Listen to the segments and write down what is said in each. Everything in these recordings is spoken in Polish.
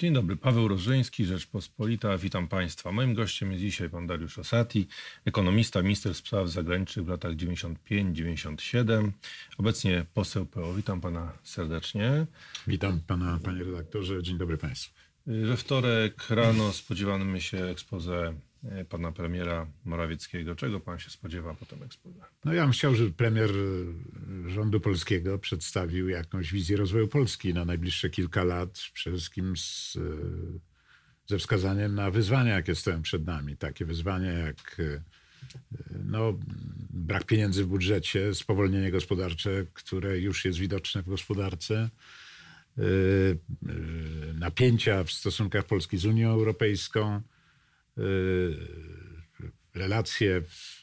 Dzień dobry, Paweł Rożyński, Rzeczpospolita. Witam Państwa. Moim gościem jest dzisiaj pan Dariusz Osati, ekonomista, minister spraw zagranicznych w latach 95-97. Obecnie poseł PO. Witam pana serdecznie. Witam pana, panie redaktorze. Dzień dobry państwu. We wtorek rano spodziewamy się expose e, pana premiera Morawieckiego. Czego pan się spodziewa po tym expose? No ja bym chciał, żeby premier e, rządu polskiego przedstawił jakąś wizję rozwoju Polski na najbliższe kilka lat, przede wszystkim z, e, ze wskazaniem na wyzwania, jakie stoją przed nami. Takie wyzwania jak no, brak pieniędzy w budżecie, spowolnienie gospodarcze, które już jest widoczne w gospodarce, napięcia w stosunkach Polski z Unią Europejską, relacje, w,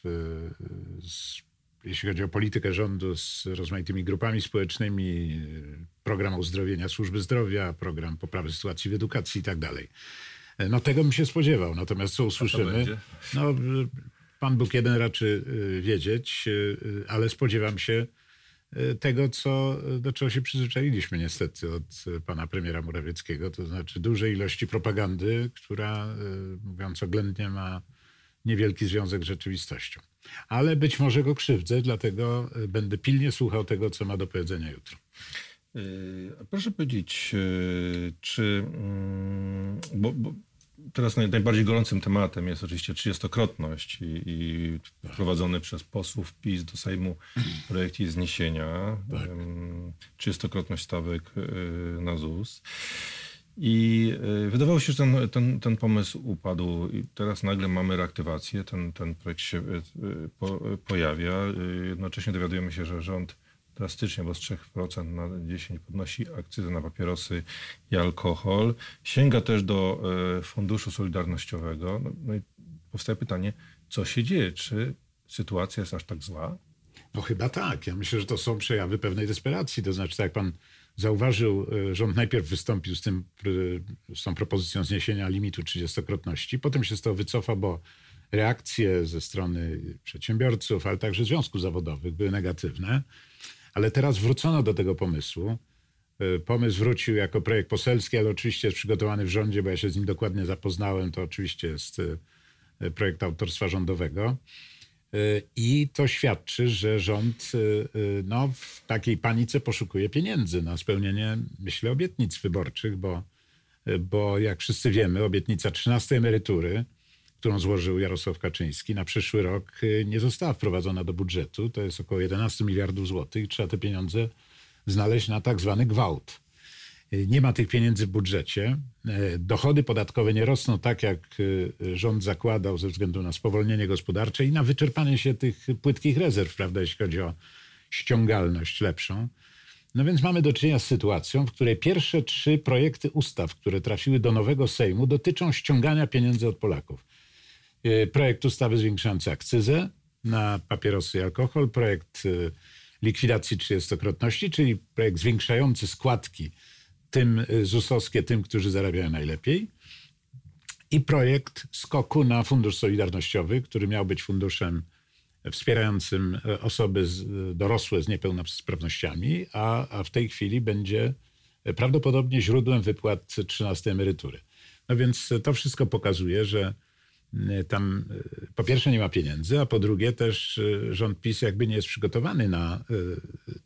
z, jeśli chodzi o politykę rządu z rozmaitymi grupami społecznymi, program uzdrowienia służby zdrowia, program poprawy sytuacji w edukacji i tak dalej. No tego bym się spodziewał. Natomiast co usłyszymy? No, Pan Bóg jeden raczy wiedzieć, ale spodziewam się, Y, tego, co, do czego się przyzwyczailiśmy niestety od y, pana premiera Morawieckiego, to znaczy dużej ilości propagandy, która, y, mówiąc oględnie, ma niewielki związek z rzeczywistością. Ale być może go krzywdzę, dlatego będę pilnie słuchał tego, co ma do powiedzenia jutro. Proszę powiedzieć, czy. Mm, bo, bo teraz najbardziej gorącym tematem jest oczywiście trzydziestokrotność i, i wprowadzony przez posłów PiS do Sejmu projekt jej zniesienia. Tak. Trzydziestokrotność stawek y, na ZUS. I y, wydawało się, że ten, ten, ten pomysł upadł i teraz nagle mamy reaktywację, ten, ten projekt się y, po, pojawia. Jednocześnie dowiadujemy się, że rząd drastycznie, bo z 3% na 10% podnosi akcyzę na papierosy i alkohol. Sięga też do e, Funduszu Solidarnościowego. No, no i powstaje pytanie, co się dzieje? Czy sytuacja jest aż tak zła? No chyba tak. Ja myślę, że to są przejawy pewnej desperacji. To znaczy, tak jak pan zauważył, e, rząd najpierw wystąpił z, tym, z tą propozycją zniesienia limitu 30-krotności, potem się z tego wycofa, bo reakcje ze strony przedsiębiorców, ale także związków zawodowych były negatywne. Ale teraz wrócono do tego pomysłu. E, pomysł wrócił jako projekt poselski, ale oczywiście jest przygotowany w rządzie, bo ja się z nim dokładnie zapoznałem. To oczywiście jest e, projekt autorstwa rządowego. E, I to świadczy, że rząd no, w takiej panice poszukuje pieniędzy na spełnienie, myślę, obietnic wyborczych, bo, bo jak wszyscy wiemy, obietnica 13 emerytury którą złożył Jarosław Kaczyński na przyszły rok y, nie została wprowadzona do budżetu. To jest około 11 miliardów złotych. Trzeba te pieniądze znaleźć na tak zwany gwałt. Y, nie ma tych pieniędzy w budżecie. Y, dochody podatkowe nie rosną tak, jak rząd zakładał ze względu na spowolnienie gospodarcze i na wyczerpanie się tych płytkich rezerw, prawda, jeśli chodzi o ściągalność lepszą. No więc mamy do czynienia z sytuacją, w której pierwsze trzy projekty ustaw, które trafiły do nowego Sejmu, dotyczą ściągania pieniędzy od Polaków. Y, projekt ustawy zwiększający akcyzę na papierosy i alkohol, projekt y, likwidacji trzydziestokrotności, czyli projekt zwiększający składki tym y, ZUS-owskie tym, którzy zarabiają najlepiej i projekt skoku na Fundusz Solidarnościowy, który miał być funduszem wspierającym osoby z, dorosłe z niepełnosprawnościami, a, a w tej chwili będzie prawdopodobnie źródłem wypłat 13 emerytury. No więc to wszystko pokazuje, że tam e, po pierwsze nie ma pieniędzy, a po drugie też e, rząd PiS jakby nie jest przygotowany na,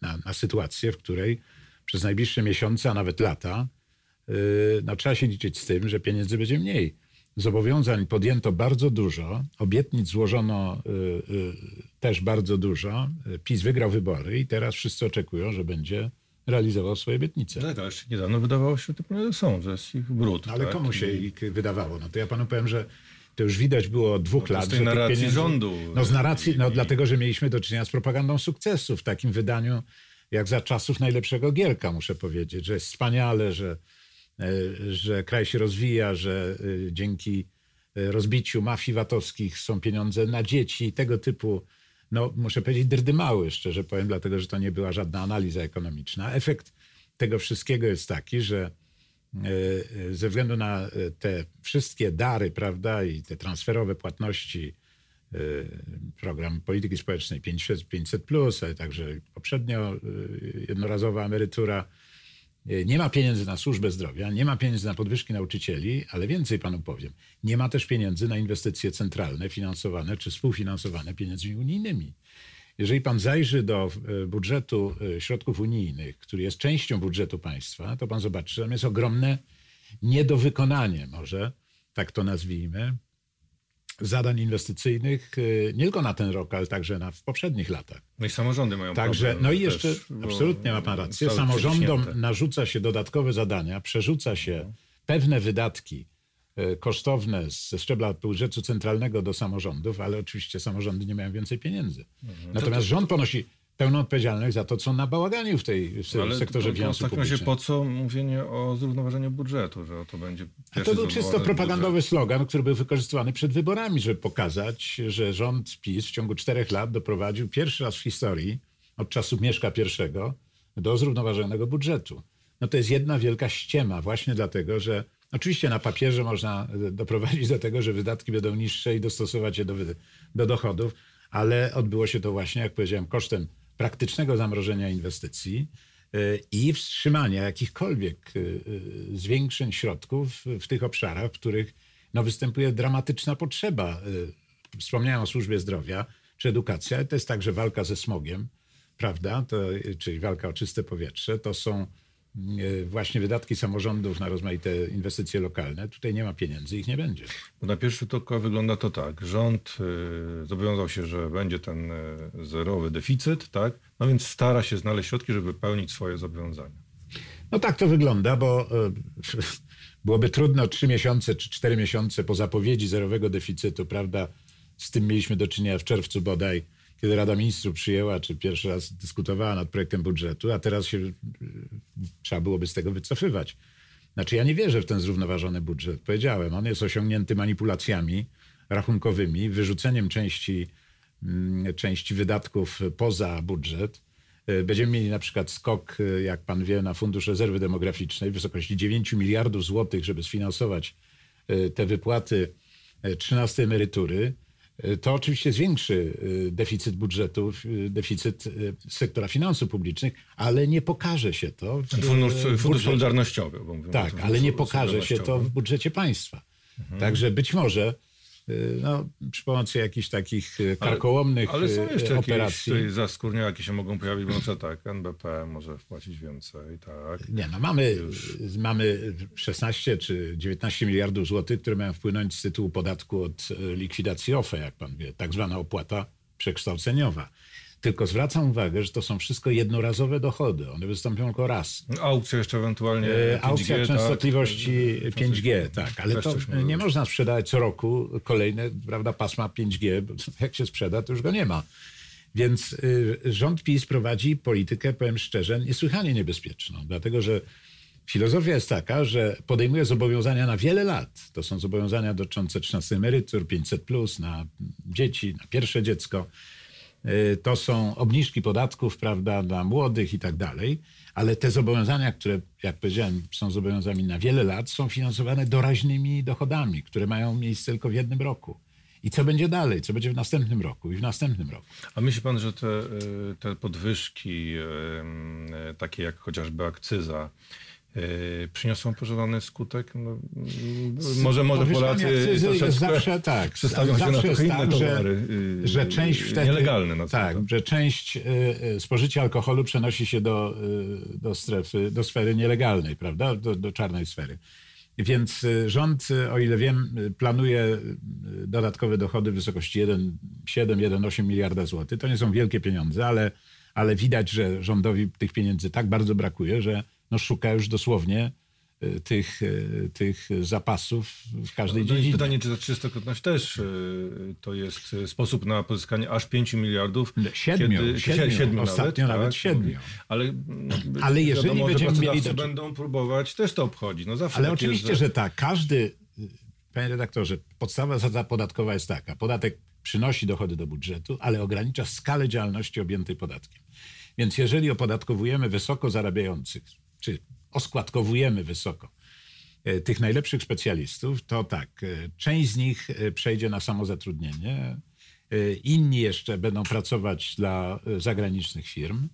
na, na sytuację, w której przez najbliższe miesiące, a nawet lata, no, trzeba się liczyć z tym, że pieniędzy będzie mniej. Zobowiązań podjęto bardzo dużo, obietnic złożono też bardzo dużo. PiS wygrał wybory i teraz wszyscy oczekują, że będzie realizował swoje obietnice. Tak, ale jeszcze niedawno wydawało się, że te pieniądze są, że jest ich brud. ale tak? komu się ich wydawało? No to ja panu powiem, że to już widać było od dwóch no lat. Z tej narracji pieniędzy, rządu. No z narracji, no dlatego, że mieliśmy do czynienia z propagandą sukcesu w takim wydaniu, jak za czasów najlepszego Gierka, muszę powiedzieć, że jest wspaniale, że, e, że kraj się rozwija, że e, dzięki e, rozbiciu mafii VAT-owskich są pieniądze na dzieci, tego typu, no muszę powiedzieć, drdymały, szczerze powiem, dlatego, że to nie była żadna analiza ekonomiczna. Efekt tego wszystkiego jest taki, że ze względu na e, te wszystkie dary, prawda, i te transferowe płatności, program polityki społecznej 500, 500 plus, ale także poprzednio jednorazowa emerytura, Nie ma pieniędzy na służbę zdrowia, nie ma pieniędzy na podwyżki nauczycieli, ale więcej panu powiem. Nie ma też pieniędzy na inwestycje centralne finansowane czy współfinansowane pieniędzmi unijnymi. Jeżeli pan zajrzy do e, budżetu e, środków unijnych, który jest częścią budżetu państwa, to pan zobaczy, że tam jest ogromne niedowykonanie, może tak to nazwijmy, zadań inwestycyjnych e, nie tylko na ten rok, ale także na, w poprzednich latach. No i samorządy mają Także, problem. no i jeszcze, też, absolutnie ma pan rację, samorządom narzuca się dodatkowe zadania, przerzuca się pewne wydatki kosztowne ze szczebla budżetu centralnego do samorządów, ale oczywiście samorządy nie mają więcej pieniędzy. Natomiast rząd ponosi pełną odpowiedzialność za to, co nabałaganił w tej w Ale sektorze to- to finansów W takim razie publicznych. po co mówienie o zrównoważeniu budżetu, że to będzie A to był czysto propagandowy slogan, który był wykorzystywany przed wyborami, żeby pokazać, że rząd PiS w ciągu czterech lat doprowadził pierwszy raz w historii, od czasów Mieszka I, do zrównoważonego budżetu. No to jest jedna wielka ściema, właśnie dlatego, że oczywiście na papierze można e, doprowadzić do tego, że wydatki będą niższe i dostosować je do, do dochodów, ale odbyło się to właśnie, jak powiedziałem, kosztem praktycznego zamrożenia inwestycji y, i wstrzymania jakichkolwiek y, zwiększeń środków w tych obszarach, w których no, występuje dramatyczna potrzeba. Wspomniałem o służbie zdrowia czy edukacji, ale to jest także walka ze smogiem, prawda? To, czyli walka o czyste powietrze. To są właśnie wydatki samorządów na rozmaite inwestycje lokalne. Tutaj nie ma pieniędzy, ich nie będzie. Bo na pierwszy rzut oka wygląda to tak. Rząd y, zobowiązał się, że będzie ten y, zerowy deficyt, tak? No więc stara się znaleźć środki, żeby pełnić swoje zobowiązania. No tak to wygląda, bo e, byłoby trudno trzy miesiące czy cztery miesiące po zapowiedzi zerowego deficytu, prawda? Z tym mieliśmy do czynienia w czerwcu bodaj, kiedy Rada Ministrów przyjęła, czy pierwszy raz dyskutowała nad projektem budżetu, a teraz się trzeba byłoby z tego wycofywać. Znaczy ja nie wierzę w ten zrównoważony budżet. Powiedziałem, on jest osiągnięty manipulacjami rachunkowymi, wyrzuceniem części, mm, części wydatków poza budżet. E, Będziemy mieli na przykład skok, e, jak pan wie, na Fundusz Rezerwy Demograficznej w wysokości 9 miliardów złotych, żeby sfinansować e, te wypłaty e, 13 emerytury. E, To oczywiście zwiększy e, deficyt budżetu, e, deficyt sektora finansów publicznych, ale nie pokaże się to w fundusz, fundusz solidarnościowy. Tak, ale nie pokaże się to w budżecie państwa. Także być może y, no, przy pomocy jakichś takich y, karkołomnych Ale są y, jeszcze jakieś operacji. tutaj zaskórnia, jakie się mogą pojawić, bo na tak, NBP może wpłacić więcej, tak. Nie, no mamy, y, mamy 16 czy 19 miliardów złotych, które mają wpłynąć z tytułu podatku od y, likwidacji OFE, jak pan wie, tak zwana opłata przekształceniowa. Tylko zwracam uwagę, że to są wszystko jednorazowe dochody. One wystąpią tylko raz. Aukcja jeszcze ewentualnie E, 5G, Aukcja tak? częstotliwości 5G, tak, ale to nie można sprzedać co roku kolejne prawda, pasma 5G, bo jak się sprzeda, to już go nie ma. Więc y, rząd PiS prowadzi politykę, powiem szczerze, niesłychanie niebezpieczną, dlatego że filozofia jest taka, że podejmuje zobowiązania na wiele lat. To są zobowiązania dotyczące 13 emerytur, 500 plus na dzieci, na pierwsze dziecko. Y, To są obniżki podatków, prawda, dla młodych i tak dalej, ale te zobowiązania, które, jak powiedziałem, są zobowiązaniami na wiele lat, są finansowane doraźnymi dochodami, które mają miejsce tylko w jednym roku. I co będzie dalej? Co będzie w następnym roku i w następnym roku? A myśli pan, że te, y, te podwyżki, y, takie jak chociażby akcyza, przyniosą pożądany skutek? No, y, może może Polacy akcyzy troszeczkę zawsze tak. przestawią się na trochę inne tak, że- towary. y, że część wtedy, Nielegalne. No, tak, że część y, y, spożycia alkoholu przenosi się do, y, do strefy, do sfery nielegalnej, prawda? Do, do czarnej sfery. Więc y, rząd, y, o ile wiem, y, planuje y, dodatkowe dochody w wysokości 1,7-1,8 miliarda złotych. To nie są wielkie pieniądze, ale, ale widać, że rządowi tych pieniędzy tak bardzo brakuje, że no, szuka już dosłownie y, tych, y, tych zapasów w każdej No i dziedzinie. pytanie, czy ta trzystokrotność też y, to jest sposób na pozyskanie aż 5 miliardów? Siedmiu, kiedy, siedmiu. siedmiu Ostatnio nawet tak? siedmiu. Ale, no, Ale jeżeli wiadomo, że będziemy mieli do- będą próbować też to obchodzić. No zawsze Ale tak oczywiście, jest, że tak. Każdy, panie redaktorze, podstawa zasada podatkowa jest taka. Podatek przynosi dochody do budżetu, ale ogranicza skalę działalności objętej podatkiem. Więc jeżeli opodatkowujemy wysoko zarabiających, czy oskładkowujemy wysoko e, tych najlepszych specjalistów, to tak, e, część z nich e, przejdzie na samozatrudnienie, inni jeszcze będą pracować dla zagranicznych firm.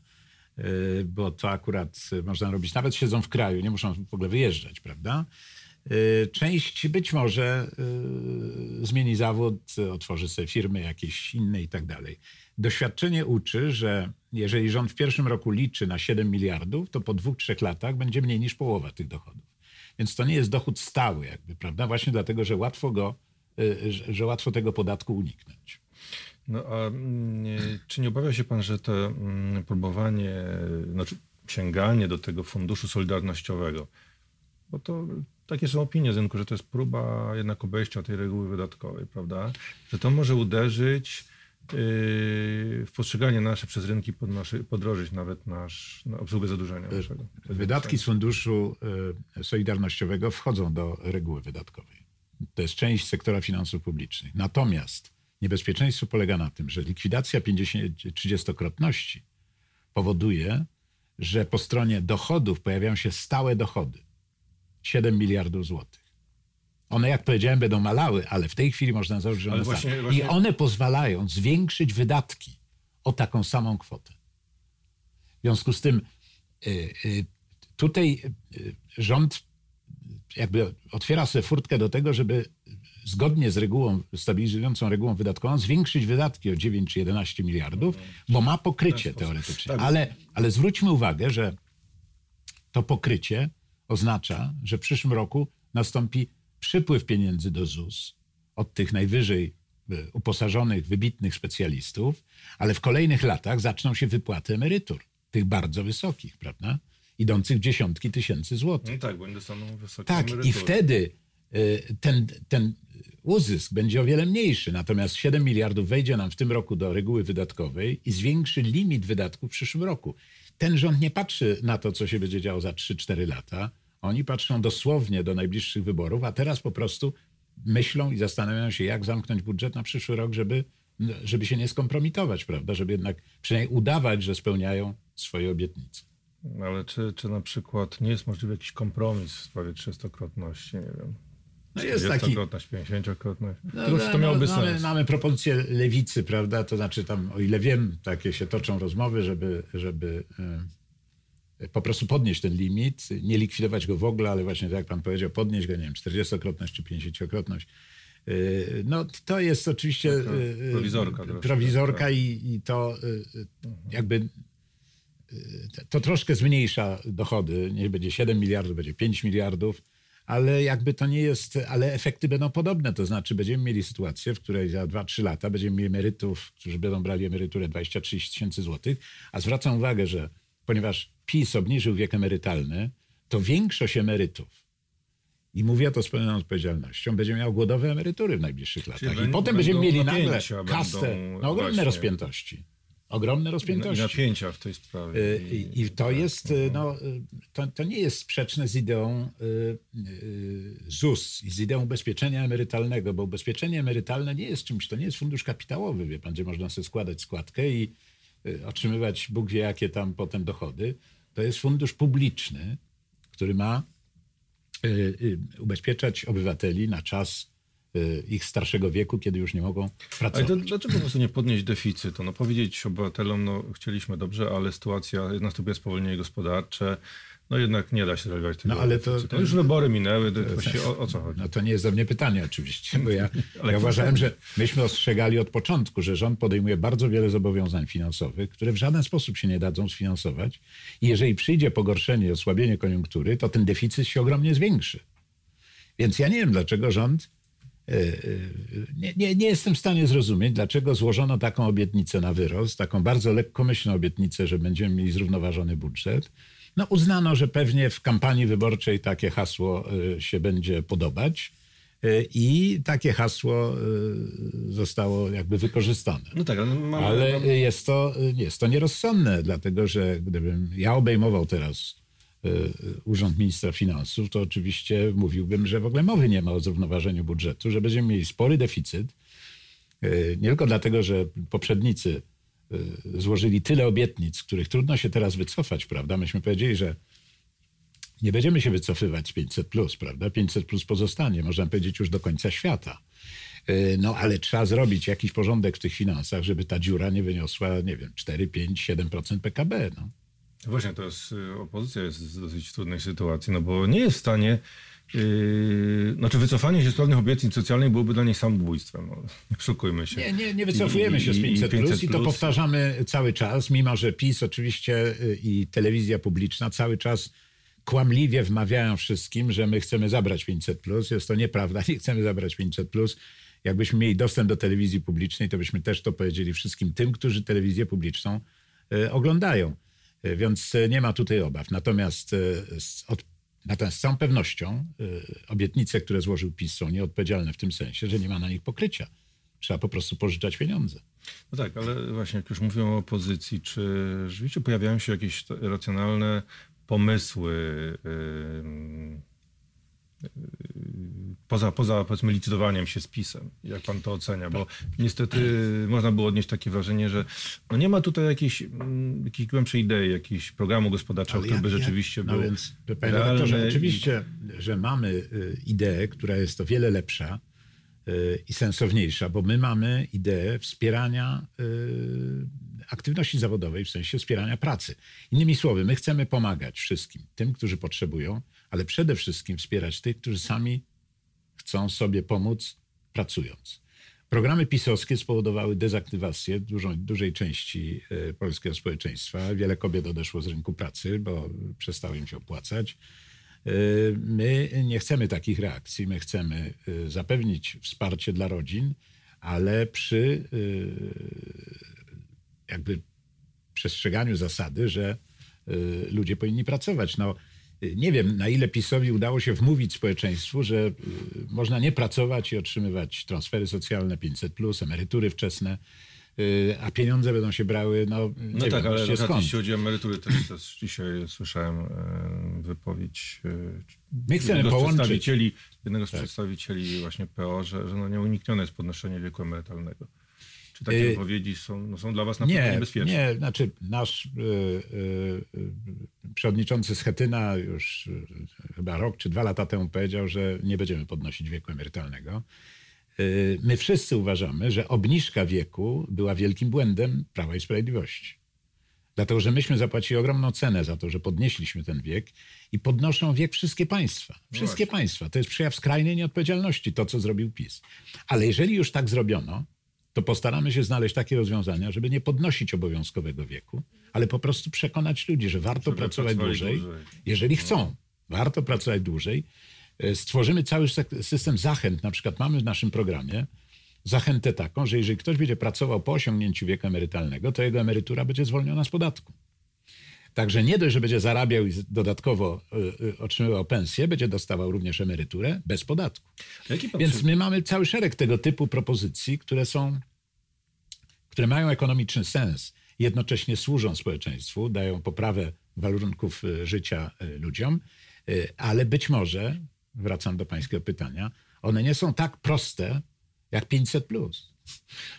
bo to akurat można robić, nawet siedzą w kraju, nie muszą w ogóle wyjeżdżać, prawda? Część być może zmieni zawód, otworzy sobie firmy jakieś inne i tak dalej. Doświadczenie uczy, że jeżeli rząd w pierwszym roku liczy na 7 miliardów, to po dwóch, trzech latach będzie mniej niż połowa tych dochodów. Więc to nie jest dochód stały, jakby, prawda? Właśnie dlatego, że łatwo go, że łatwo tego podatku uniknąć. No a mm, czy nie obawia się pan, że to mm, próbowanie, znaczy sięganie do tego funduszu solidarnościowego, bo to takie są opinie z rynku, że to jest próba jednak obejścia tej reguły wydatkowej, prawda? Że to może uderzyć yy, w postrzeganie nasze przez rynki podrożyć nawet nasz na obsługę zadłużenia naszego. Wydatki z funduszu yy, solidarnościowego wchodzą do reguły wydatkowej. To jest część sektora finansów publicznych. Natomiast Niebezpieczeństwo polega na tym, że likwidacja 30-krotności powoduje, że po stronie dochodów pojawiają się stałe dochody 7 miliardów złotych. One, jak powiedziałem, będą malały, ale w tej chwili można założyć, że one właśnie, właśnie... I one pozwalają zwiększyć wydatki o taką samą kwotę. W związku z tym y, y, tutaj y, rząd jakby otwiera sobie furtkę do tego, żeby zgodnie z regułą, stabilizującą regułą wydatkową, zwiększyć wydatki o 9 czy 11 miliardów, bo ma pokrycie teoretycznie. Tak. Ale, ale zwróćmy uwagę, że to pokrycie oznacza, że w przyszłym roku nastąpi przypływ pieniędzy do ZUS od tych najwyżej e, uposażonych, wybitnych specjalistów, ale w kolejnych latach zaczną się wypłaty emerytur, tych bardzo wysokich, prawda? Idących w dziesiątki tysięcy złotych. No tak, bo oni dostaną wysokie Tak, emerytury. i wtedy Y, ten, ten uzysk będzie o wiele mniejszy. Natomiast 7 miliardów wejdzie nam w tym roku do reguły wydatkowej i zwiększy limit wydatków w przyszłym roku. Ten rząd nie patrzy na to, co się będzie działo za 3-4 lata. Oni patrzą dosłownie do najbliższych wyborów, a teraz po prostu myślą i zastanawiają się, jak zamknąć budżet na przyszły rok, żeby, żeby się nie skompromitować, prawda? Żeby jednak przynajmniej udawać, że spełniają swoje obietnice. Ale czy, czy na przykład nie jest możliwy jakiś kompromis w sprawie trzystokrotności? Nie wiem. No jest taki... 50-krotność. No, to, to miałoby no, mamy, mamy propozycję lewicy, prawda? To znaczy tam, o ile wiem, takie się toczą rozmowy, żeby, żeby e, po prostu podnieść ten limit, nie likwidować go w ogóle, ale właśnie tak jak pan powiedział, podnieść go, nie wiem, 40-krotność czy 50-krotność. E, no to jest oczywiście e, prowizorka, prowizorka tak. i, i to jakby to troszkę zmniejsza dochody. Nie będzie 7 miliardów, będzie 5 miliardów ale jakby to nie jest, ale efekty będą podobne. To znaczy będziemy mieli sytuację, w której za 2-3 lata będziemy mieli emerytów, którzy będą brali emeryturę 20-30 tysięcy złotych, a zwracam uwagę, że ponieważ PiS obniżył wiek emerytalny, to większość emerytów, i mówię to z pełną odpowiedzialnością, będzie miał głodowe emerytury w najbliższych latach. I potem będziemy mieli nagle kastę na ogromne właśnie... rozpiętości ogromne rozpiętości. I napięcia w tej sprawie. Y, I, i to jest, y, no, y, to, to nie jest sprzeczne z ideą ZUS i z ideą ubezpieczenia emerytalnego, bo ubezpieczenie emerytalne nie jest czymś, to nie jest fundusz kapitałowy, wie pan, gdzie można sobie składać składkę i otrzymywać Bóg wie jakie tam potem dochody. To jest fundusz publiczny, który ma ubezpieczać obywateli na czas Y, ich starszego wieku, kiedy już nie mogą pracować. Ale to, dlaczego po prostu nie podnieść deficytu? No powiedzieć obywatelom, no chcieliśmy dobrze, ale sytuacja, następuje spowolnienie gospodarcze, no jednak nie da się zrealizować tego. No, ale to, to, już wybory minęły, to właściwie o, o, co chodzi? No to nie jest do mnie pytanie oczywiście, bo ja, ja uważałem, że myśmy ostrzegali od początku, że rząd podejmuje bardzo wiele zobowiązań finansowych, które w żaden sposób się nie dadzą sfinansować i jeżeli przyjdzie pogorszenie, osłabienie koniunktury, to ten deficyt się ogromnie zwiększy. Więc ja nie wiem, dlaczego rząd nie, nie, nie, jestem w stanie zrozumieć, dlaczego złożono taką obietnicę na wyrost, taką bardzo lekkomyślną obietnicę, że będziemy mieli zrównoważony budżet. No uznano, że pewnie w kampanii wyborczej takie hasło e, się będzie podobać. I takie hasło zostało jakby wykorzystane. No tak, ale, mamy, ale jest, to, jest to nierozsądne, dlatego że gdybym ja obejmował teraz E, Urząd Ministra Finansów, to oczywiście mówiłbym, że w ogóle mowy nie ma o zrównoważeniu budżetu, że będziemy mieli spory deficyt. E, nie tylko dlatego, że poprzednicy złożyli tyle obietnic, których trudno się teraz wycofać, prawda? Myśmy powiedzieli, że nie będziemy się wycofywać z 500, plus, prawda? 500 plus pozostanie, można powiedzieć, już do końca świata. No ale trzeba zrobić jakiś porządek w tych finansach, żeby ta dziura nie wyniosła, nie wiem, 4, 5, 7% PKB. No. Właśnie, to jest, y, opozycja jest w dosyć trudnej sytuacji, no bo nie jest w stanie Yy, znaczy wycofanie się z pewnych obietnic socjalnych byłoby dla niej samobójstwem. No, nie szukujmy się. Nie, nie, nie wycofujemy I, się z 500, i, 500 plus, i to powtarzamy cały czas, mimo że PiS oczywiście y, i telewizja publiczna cały czas kłamliwie wmawiają wszystkim, że my chcemy zabrać 500 plus. Jest to nieprawda, nie chcemy zabrać 500 plus. Jakbyśmy mieli dostęp do telewizji publicznej, to byśmy też to powiedzieli wszystkim tym, którzy telewizję publiczną y, oglądają. Y, więc nie ma tutaj obaw. Natomiast od Natomiast z całą pewnością obietnice, które złożył PiS są nieodpowiedzialne w tym sensie, że nie ma na nich pokrycia. Trzeba po prostu pożyczać pieniądze. No tak, ale właśnie jak już mówią o opozycji, czy rzeczywiście pojawiają się jakieś racjonalne pomysły, yy, poza, poza powiedzmy licytowaniem się z PiSem, jak pan to ocenia, bo niestety można było odnieść takie wrażenie, że no nie ma tutaj jakiejś, mm, jakiejś głębszej idei, jakiegoś programu gospodarczego, który by rzeczywiście no był więc, panie redaktorze, oczywiście, że mamy y, ideę, która jest o wiele lepsza y, i sensowniejsza, bo my mamy ideę wspierania y, aktywności zawodowej, w sensie wspierania pracy. Innymi słowy, my chcemy pomagać wszystkim, tym, którzy potrzebują, ale przede wszystkim wspierać tych, którzy sami chcą sobie pomóc pracując. Programy pisowskie spowodowały dezaktywację dużą, dużej części e, polskiego społeczeństwa. Wiele kobiet odeszło z rynku pracy, bo przestało im się opłacać. E, my nie chcemy takich reakcji. My chcemy e, zapewnić wsparcie dla rodzin, ale przy jakby przestrzeganiu zasady, że ludzie powinni pracować. No, nie wiem, na ile PiSowi udało się wmówić społeczeństwu, że y, można nie pracować i otrzymywać transfery socjalne 500, emerytury wczesne, y, a pieniądze będą się brały. No, no tak, wiem, ale jeśli chodzi o emerytury, też, też dzisiaj słyszałem e, wypowiedź e, My chcemy jednego połączyć. przedstawicieli, jednego z tak. przedstawicieli właśnie PO, że, że no nieuniknione jest podnoszenie wieku emerytalnego. Czy takie y, wypowiedzi są, no są dla was na pewno nie, niebezpieczne? Nie, znaczy nasz y, y, przewodniczący Schetyna już y, chyba rok czy dwa lata temu powiedział, że nie będziemy podnosić wieku emerytalnego. Y, my wszyscy uważamy, że obniżka wieku była wielkim błędem Prawa i Sprawiedliwości. Dlatego, że myśmy zapłacili ogromną cenę za to, że podnieśliśmy ten wiek i podnoszą wiek wszystkie państwa. Wszystkie no państwa. To jest przejaw skrajnej nieodpowiedzialności, to co zrobił PiS. Ale jeżeli już tak zrobiono, to postaramy się znaleźć takie rozwiązania, żeby nie podnosić obowiązkowego wieku, ale po prostu przekonać ludzi, że warto pracować dłużej, dłużej, jeżeli no. chcą. Warto pracować dłużej. E, stworzymy cały system zachęt. Na przykład mamy w naszym programie zachętę taką, że jeżeli ktoś będzie pracował po osiągnięciu wieku emerytalnego, to jego emerytura będzie zwolniona z podatku. Także nie dość, że będzie zarabiał i dodatkowo y, y, otrzymywał pensję, będzie dostawał również emeryturę bez podatku. Więc my mamy cały szereg tego typu propozycji, które są, które mają ekonomiczny sens, jednocześnie służą społeczeństwu, dają poprawę warunków y, życia ludziom, ale być może, wracam do pańskiego pytania, one nie są tak proste jak 500 plus.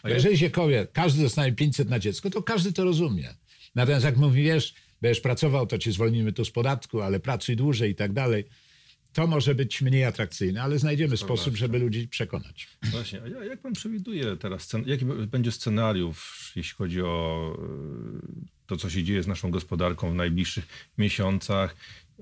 Jeżeli się powie, każdy dostanie 500 na dziecko, to każdy to rozumie. Natomiast jak mówi, wiesz, będziesz pracował, to ci zwolnimy tu z podatku, ale pracuj dłużej i tak dalej. To może być mniej atrakcyjne, ale znajdziemy sposób, żeby ludzi przekonać. Właśnie, a jak pan przewiduje teraz, jaki będzie scenariusz, jeśli chodzi o e, to, co się dzieje z naszą gospodarką w najbliższych miesiącach,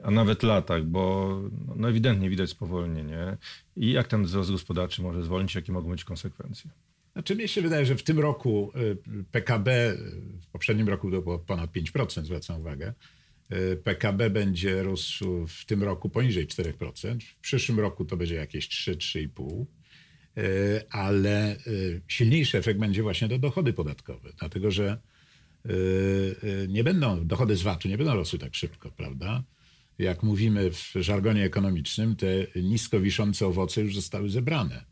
a nawet latach, bo no ewidentnie widać spowolnienie. I jak ten wzrost gospodarczy może zwolnić, jakie mogą być konsekwencje? Znaczy mnie się wydaje, że w tym roku y, PKB, y, w poprzednim roku to było ponad 5%, zwracam uwagę. Y, PKB będzie rósł w tym roku poniżej 4%. W przyszłym roku to będzie jakieś 3-3,5%. Ale silniejszy efekt będzie właśnie do dochody podatkowe, dlatego że nie będą, dochody z VAT-u nie będą rosły tak szybko, prawda? Jak mówimy w żargonie ekonomicznym, te nisko wiszące owoce już zostały zebrane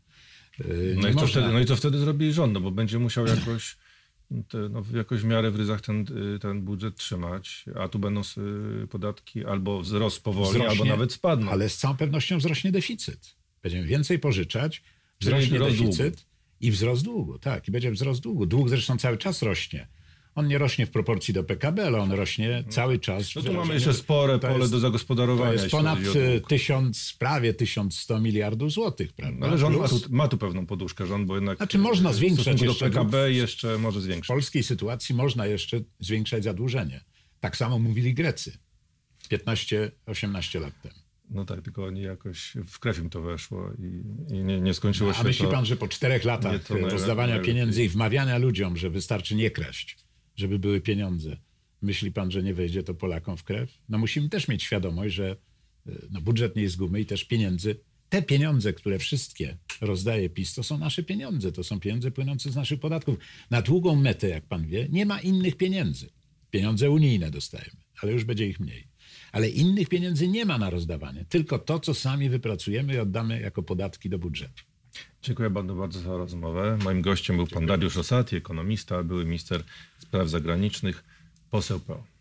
no, i to wtedy, no i to wtedy zrobi rząd, no bo będzie musiał jakoś, te, no, jakoś w miarę w ryzach ten, ten budżet trzymać, a tu będą podatki albo wzrost powoli, wzrośnie, albo nawet spadną. Ale z całą pewnością wzrośnie deficyt. Będziemy więcej pożyczać, wzrośnie deficyt długu. i wzrost długu. Tak, i będzie wzrost długu. Dług zresztą cały czas rośnie. On nie rośnie w proporcji do PKB, ale on rośnie cały czas. No tu mamy jeszcze spore pole jest, do zagospodarowania. To jest ponad tysiąc, prawie 1100 miliardów złotych, prawda? No ale rząd ma tu, ma tu, pewną poduszkę, rząd, bo jednak... Znaczy można zwiększać do PKB jeszcze może zwiększyć. W polskiej sytuacji można jeszcze zwiększać zadłużenie. Tak samo mówili Grecy 15-18 lat temu. No tak, tylko oni jakoś w krew im to weszło i, i nie, nie skończyło się A myśli to... pan, że po czterech latach rozdawania pieniędzy i wmawiania ludziom, że wystarczy nie kraść, żeby były pieniądze, myśli pan, że nie wejdzie to Polakom w krew? No musimy też mieć świadomość, że y, no, budżet nie jest gumy i też pieniędzy, te pieniądze, które wszystkie rozdaje PiS, to są nasze pieniądze, to są pieniądze płynące z naszych podatków. Na długą metę, jak pan wie, nie ma innych pieniędzy. Pieniądze unijne dostajemy, ale już będzie ich mniej. Ale innych pieniędzy nie ma na rozdawanie, tylko to, co sami wypracujemy i oddamy jako podatki do budżetu. Dziękuję bardzo, bardzo za rozmowę. Moim gościem był pan Dariusz Rosati, ekonomista, były minister spraw zagranicznych, poseł PO.